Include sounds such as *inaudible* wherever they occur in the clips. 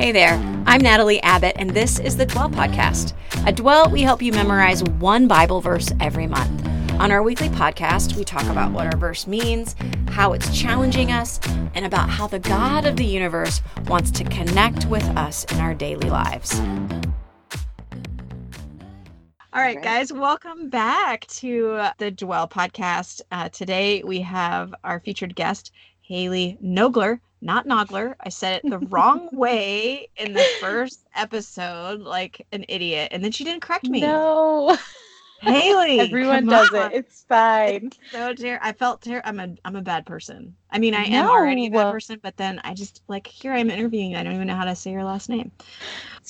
Hey there, I'm Natalie Abbott, and this is the Dwell Podcast. At Dwell, we help you memorize one Bible verse every month. On our weekly podcast, we talk about what our verse means, how it's challenging us, and about how the God of the universe wants to connect with us in our daily lives. All right, guys, welcome back to the Dwell podcast. Uh, today we have our featured guest, Haley Nogler not Nogler. I said it the wrong *laughs* way in the first episode, like an idiot, and then she didn't correct me. No. *laughs* Haley, everyone does on. it. It's fine. It's so dear. I felt ter- I'm a I'm a bad person. I mean, I no. am already a bad person, but then I just like here I'm interviewing. I don't even know how to say your last name.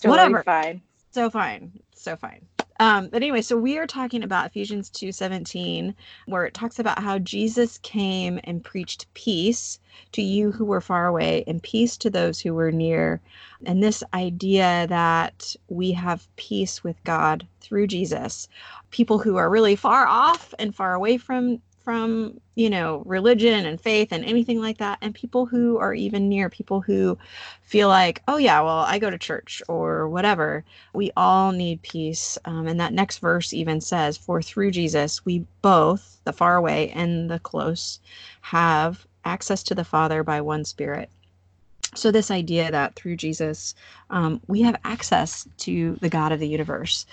Totally Whatever. Fine. So fine. So fine. Um, but anyway, so we are talking about Ephesians 2:17, where it talks about how Jesus came and preached peace to you who were far away and peace to those who were near. And this idea that we have peace with God through Jesus. People who are really far off and far away from from you know religion and faith and anything like that. And people who are even near people who feel like oh yeah well i go to church or whatever. We all need peace. Um, and that next verse even says for through jesus we both the far away and the close have access to the father by one spirit. So this idea that through jesus um, we have access to the god of the universe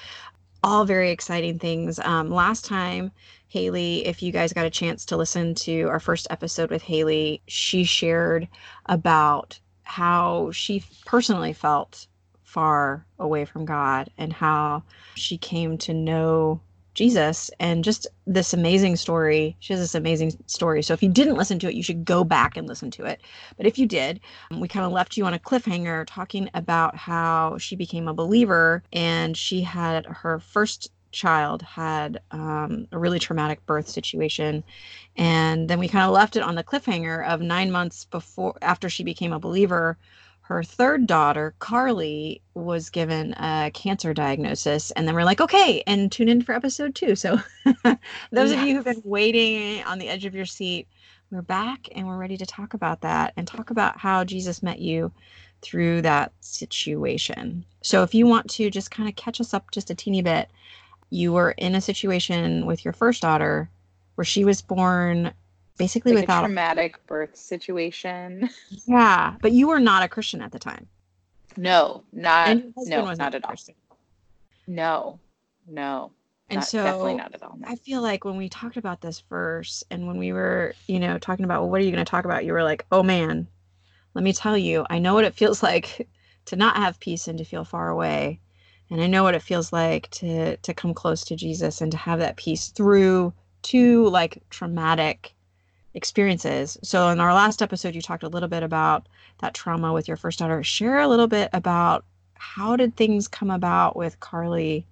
all very exciting things. Um, last time Haley, if you guys got a chance to listen to our first episode with Haley, she shared about how she personally felt far away from God and how she came to know Jesus and just this amazing story. She has this amazing story. So if you didn't listen to it, you should go back and listen to it. But if you did, we kind of left you on a cliffhanger talking about how she became a believer and she had her first child had um, a really traumatic birth situation and then we kind of left it on the cliffhanger of nine months before after she became a believer her third daughter carly was given a cancer diagnosis and then we're like okay and tune in for episode two so *laughs* those yes. of you who've been waiting on the edge of your seat we're back and we're ready to talk about that and talk about how jesus met you through that situation so if you want to just kind of catch us up just a teeny bit you were in a situation with your first daughter where she was born basically like without a traumatic birth situation. *laughs* Yeah, but you were not a Christian at the time. No, not no, not at all. No, no. And not, so definitely not at all. No. I feel like when we talked about this verse and when we were, you know, talking about well, what are you going to talk about? You were like, oh man, let me tell you, I know what it feels *laughs* like to not have peace and to feel far away and I know what it feels like to to come close to Jesus and to have that peace through two like traumatic experiences. So in our last episode you talked a little bit about that trauma with your first daughter. Share a little bit about how did things come about with Carly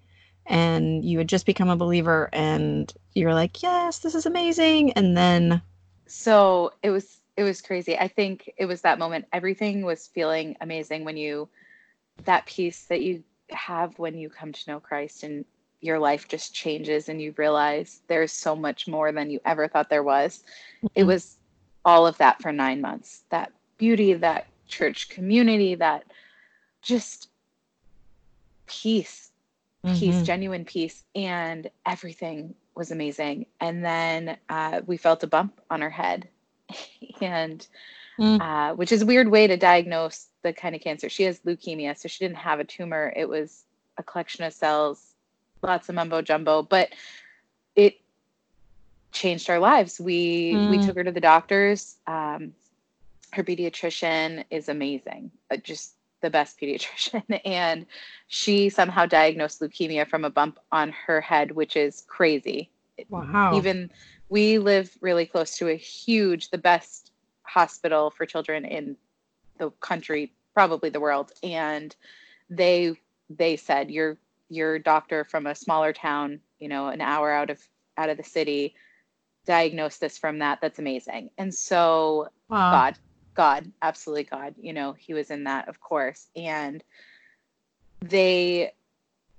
and you had just become a believer and you're like, "Yes, this is amazing." And then so it was it was crazy. I think it was that moment everything was feeling amazing when you that peace that you have when you come to know Christ and your life just changes and you realize there's so much more than you ever thought there was. Mm-hmm. It was all of that for nine months that beauty, that church community, that just peace, mm-hmm. peace, genuine peace, and everything was amazing. And then uh, we felt a bump on our head. *laughs* and mm. uh, which is a weird way to diagnose the kind of cancer. She has leukemia, so she didn't have a tumor. It was a collection of cells, lots of mumbo jumbo, but it changed our lives. We mm. we took her to the doctors. Um, her pediatrician is amazing, uh, just the best pediatrician, *laughs* and she somehow diagnosed leukemia from a bump on her head, which is crazy. Wow. Even we live really close to a huge, the best hospital for children in the country, probably the world, and they they said your your doctor from a smaller town, you know, an hour out of out of the city, diagnosed this from that. That's amazing. And so wow. God, God, absolutely God, you know, he was in that, of course. And they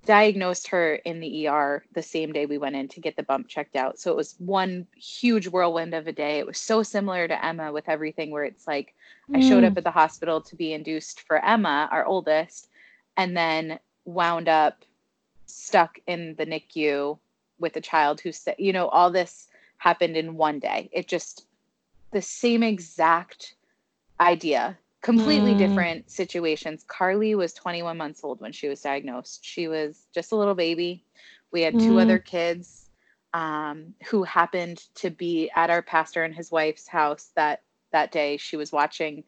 diagnosed her in the ER the same day we went in to get the bump checked out. So it was one huge whirlwind of a day. It was so similar to Emma with everything where it's like mm. I showed up mm. at the hospital to be induced for Emma, our oldest, and then wound up stuck in the NICU with a child who said, you know, all this happened in one day. It just the same exact idea completely mm. different situations. Carly was 21 months old when she was diagnosed. She was just a little baby. We had two mm. other kids um, who happened to be at our pastor and his wife's house that that day. She was watching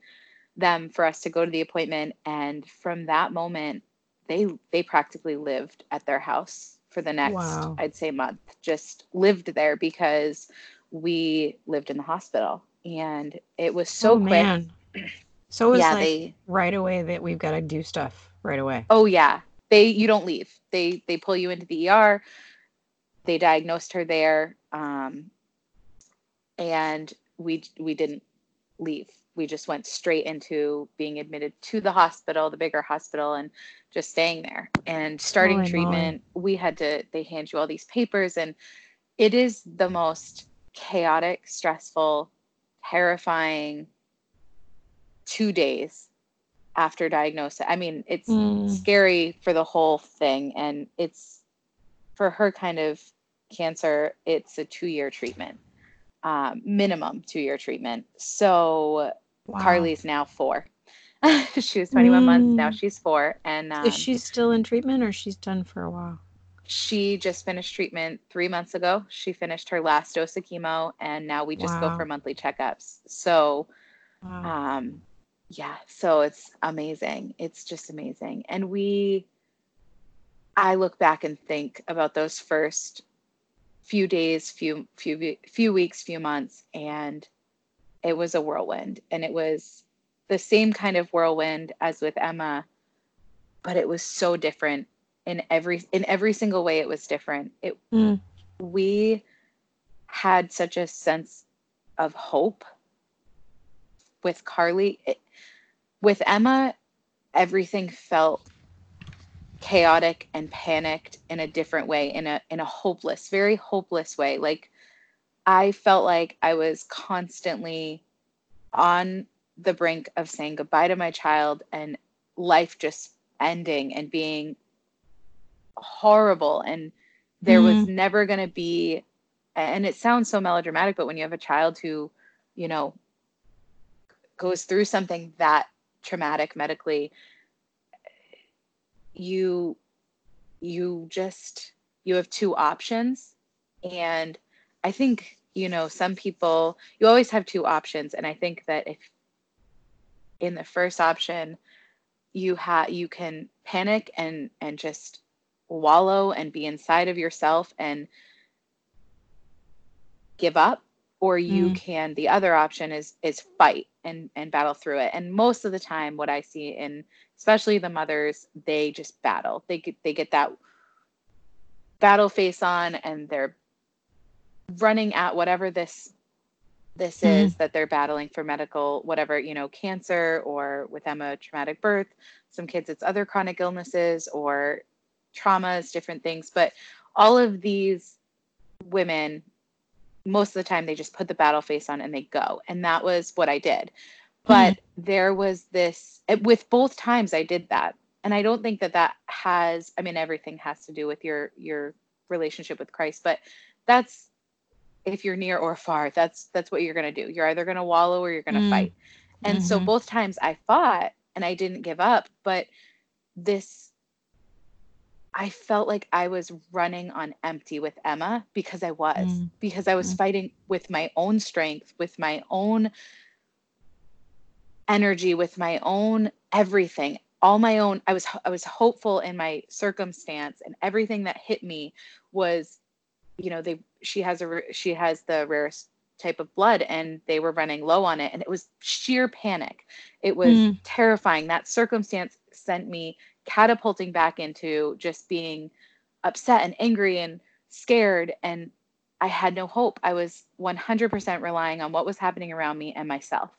them for us to go to the appointment, and from that moment, they they practically lived at their house for the next, wow. I'd say, month. Just lived there because we lived in the hospital, and it was so oh, quick. So it was yeah, like they, right away that we've got to do stuff right away. Oh yeah. They you don't leave. They they pull you into the ER. They diagnosed her there. Um, and we we didn't leave. We just went straight into being admitted to the hospital, the bigger hospital, and just staying there and starting Holy treatment. We had to they hand you all these papers and it is the most chaotic, stressful, terrifying two days after diagnosis. I mean, it's mm. scary for the whole thing. And it's for her kind of cancer, it's a two year treatment, um, minimum two year treatment. So wow. Carly's now four. *laughs* she was 21 mm. months. Now she's four. And um, is she still in treatment or she's done for a while? She just finished treatment three months ago. She finished her last dose of chemo, and now we just wow. go for monthly checkups. So, wow. um, yeah so it's amazing it's just amazing and we i look back and think about those first few days few few few weeks few months and it was a whirlwind and it was the same kind of whirlwind as with emma but it was so different in every in every single way it was different it mm. we had such a sense of hope with carly it, with Emma, everything felt chaotic and panicked in a different way, in a in a hopeless, very hopeless way. Like I felt like I was constantly on the brink of saying goodbye to my child and life just ending and being horrible and there mm-hmm. was never going to be and it sounds so melodramatic but when you have a child who you know goes through something that traumatic medically you you just you have two options and i think you know some people you always have two options. And i think that if in the first option you have you can panic and and just wallow and be inside of yourself and give up. Or you mm. can the other option is is fight and and battle through it. And most of the time what i see in especially the mothers they just battle. They get they get that battle face on and they're running at whatever this this mm. is that they're battling for medical whatever you know cancer or with emma traumatic birth some kids it's other chronic illnesses or traumas different things but all of these women most of the time they just put the battle face on and they go and that was what i did but mm-hmm. there was this with both times i did that and i don't think that that has i mean everything has to do with your your relationship with christ but that's if you're near or far that's that's what you're going to do you're either going to wallow or you're going to mm-hmm. fight and mm-hmm. so both times i fought and i didn't give up but this I felt like I was running on empty with Emma because I was, mm. because I was mm. fighting with my own strength, with my own energy, with my own everything, all my own. I was I was hopeful in my circumstance, and everything that hit me was, you know, they she has a she has the rarest type of blood and they were running low on it and it was sheer panic it was mm. terrifying that circumstance sent me catapulting back into just being upset and angry and scared and I had no hope. I was 100% relying on what was happening around me and myself.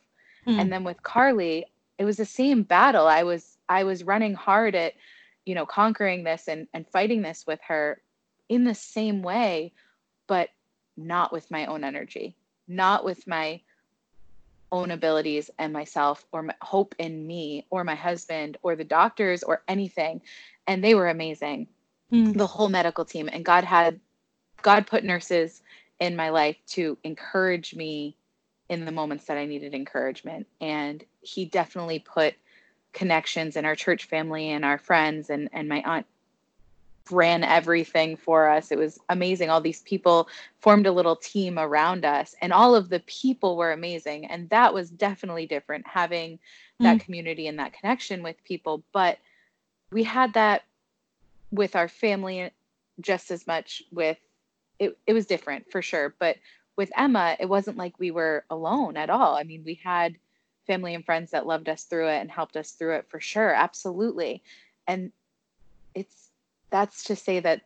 Hmm. And then with Carly, it was the same battle. I was I was running hard at you know conquering this and and fighting this with her in the same way but not with my own energy not with my own abilities and myself or my hope in me or my husband or the doctors or anything. And they were amazing. Mm. the whole medical team. And god had god put nurses in my life to encourage me in the moments that i needed encouragement. And he definitely put connections in our church family and our friends and and my aunt ran everything for us. It was amazing. All these people formed a little team around us, and all of the people were amazing. And that was definitely different having that mm. community and that connection with people. But we had that with our family just as much with it, it was different for sure. But with Emma, it wasn't like we were alone at all. I mean, we had family and friends that loved us through it and helped us through it for sure. Absolutely. And it's that's to say that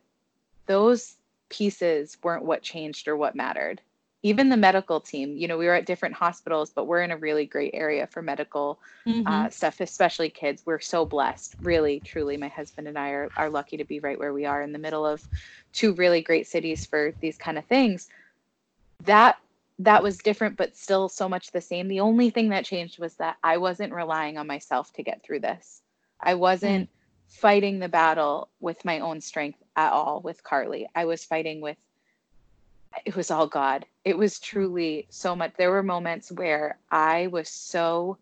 those pieces weren't what changed or what mattered. Even the medical team, you know, we were at different hospitals, but we're in a really great area for medical mm-hmm. uh, stuff, especially kids. We're so blessed, really, truly. My husband and I are, are lucky to be right where we are in the middle of two really great cities for these kind of things. That that was different, but still so much the same. The only thing that changed was that I wasn't relying on myself to get through this. I wasn't fighting the battle with my own strength at all with Carly. I was fighting with it was all God. It was truly so much. There were moments where I was so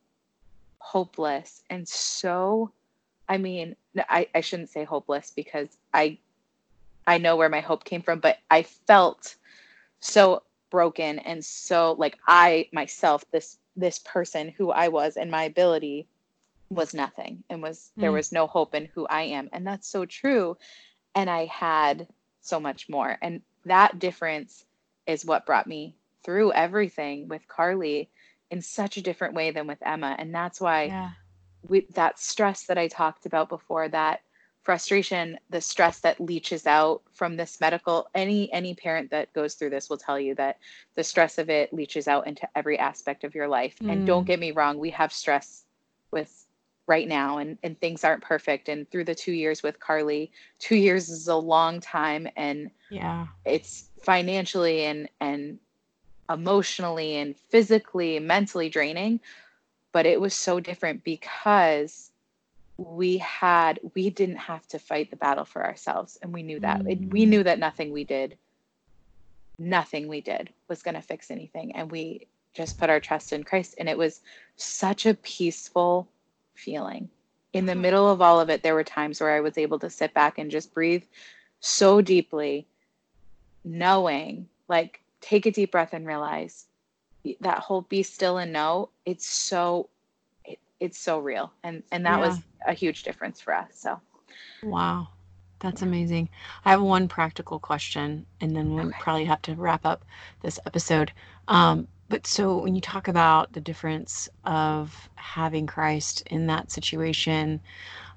hopeless and so I mean, I, I shouldn't say hopeless because I I know where my hope came from, but I felt so broken and so like I myself, this this person who I was and my ability was nothing and was there mm. was no hope in who I am. And that's so true. And I had so much more. And that difference is what brought me through everything with Carly in such a different way than with Emma. And that's why yeah. with that stress that I talked about before, that frustration, the stress that leaches out from this medical any any parent that goes through this will tell you that the stress of it leaches out into every aspect of your life. Mm. And don't mm. get me wrong, we have stress with right now and, and things aren't perfect and through the two years with carly two years is a long time and yeah it's financially and and emotionally and physically mentally draining but it was so different because we had we didn't have to fight the battle for ourselves and we knew that mm. it, we mm. knew that nothing we did nothing we did was going to fix anything and we just put our trust in christ and it was such a peaceful feeling. In the uh-huh. middle of all of it, there were times where I was able to sit back and just breathe so deeply, knowing, like, take a deep breath and realize that whole be still and know it's so it, it's so real and and that yeah. was a huge difference for us so wow that's amazing i have one practical question and then we'll okay. probably have to wrap up this episode um, but so when you talk about the difference of having Christ in that situation,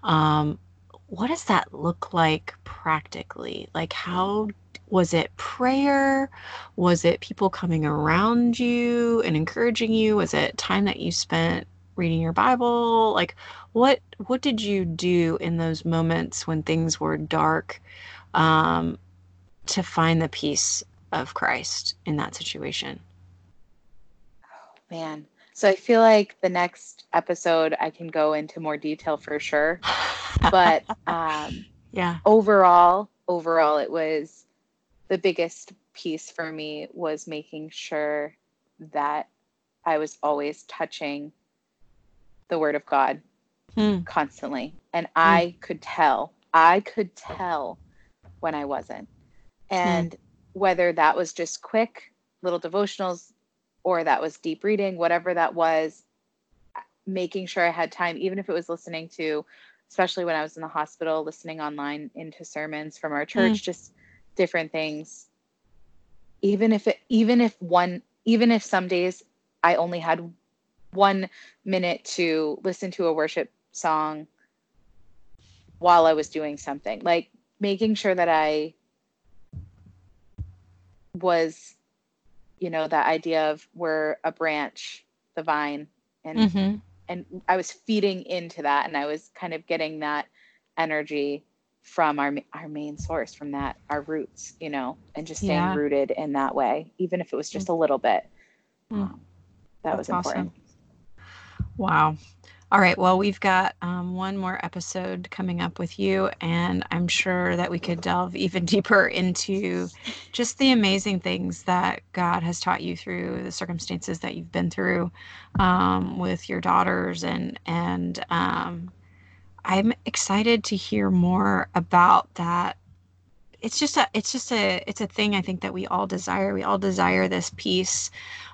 um, what does that look like practically? Like, how was it prayer? Was it people coming around you and encouraging you? Was it time that you spent reading your Bible? Like, what what did you do in those moments when things were dark um, to find the peace of Christ in that situation? Man. So I feel like the next episode I can go into more detail for sure. But *laughs* um, yeah, overall, overall, it was the biggest piece for me was making sure that I was always touching the Word of God hmm. constantly, and hmm. I could tell. I could tell when I wasn't, and hmm. whether that was just quick little devotionals or that was deep reading, whatever that was, making sure I had time, even if it was listening to, especially when I was in the hospital, listening online into sermons from our church, mm. just different things. Even if it, even if one, even if some days I only had one minute to listen to a worship song while I was doing something, like making sure that I was you know that idea of we're a branch the vine and mm-hmm. and i was feeding into that and i was kind of getting that energy from our our main source from that our roots you know and just staying Yeah. rooted in that way even if it was just a little bit Mm. um, that That's was important Wow. All right. Well, we've got um, one more episode coming up with you, and I'm sure that we could delve even *laughs* deeper into just the amazing things that God has taught you through the circumstances that you've been through um, with your daughters, and and um, I'm excited to hear more about that. It's just a, it's just a, it's a thing I think that we all desire. We all desire this peace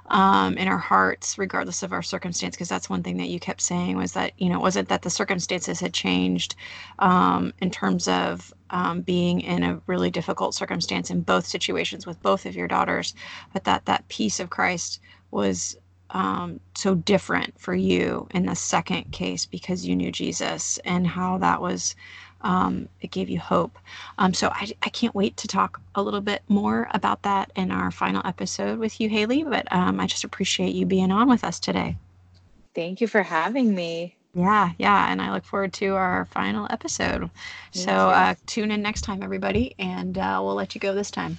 um, in our hearts, regardless of our circumstance. Because that's one thing that you kept saying was that you know it wasn't that the circumstances had changed um, in terms of um, being in a really difficult circumstance in both situations with both of your daughters, but that that peace of Christ was um, so different for you in the second case because you knew Jesus and how that was. Um, it gave you hope. Um, so I, I can't wait to talk a little bit more about that in our final episode with you, Haley. But um, I just appreciate you being on with us today. thank you for having me Yeah, yeah. And I look forward to our final episode. Me so uh, tune in next time, everybody, and uh, we'll let you go this time.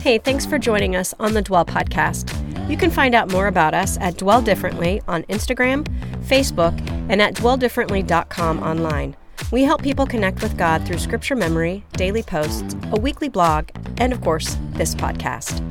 Hey, thanks for joining us on the Dwell Podcast. You can find out more about us at Dwell Differently on Instagram, Facebook, and at dwelldifferently.com online. We help people connect with God through scripture memory, daily posts, a weekly blog, and of course, this podcast.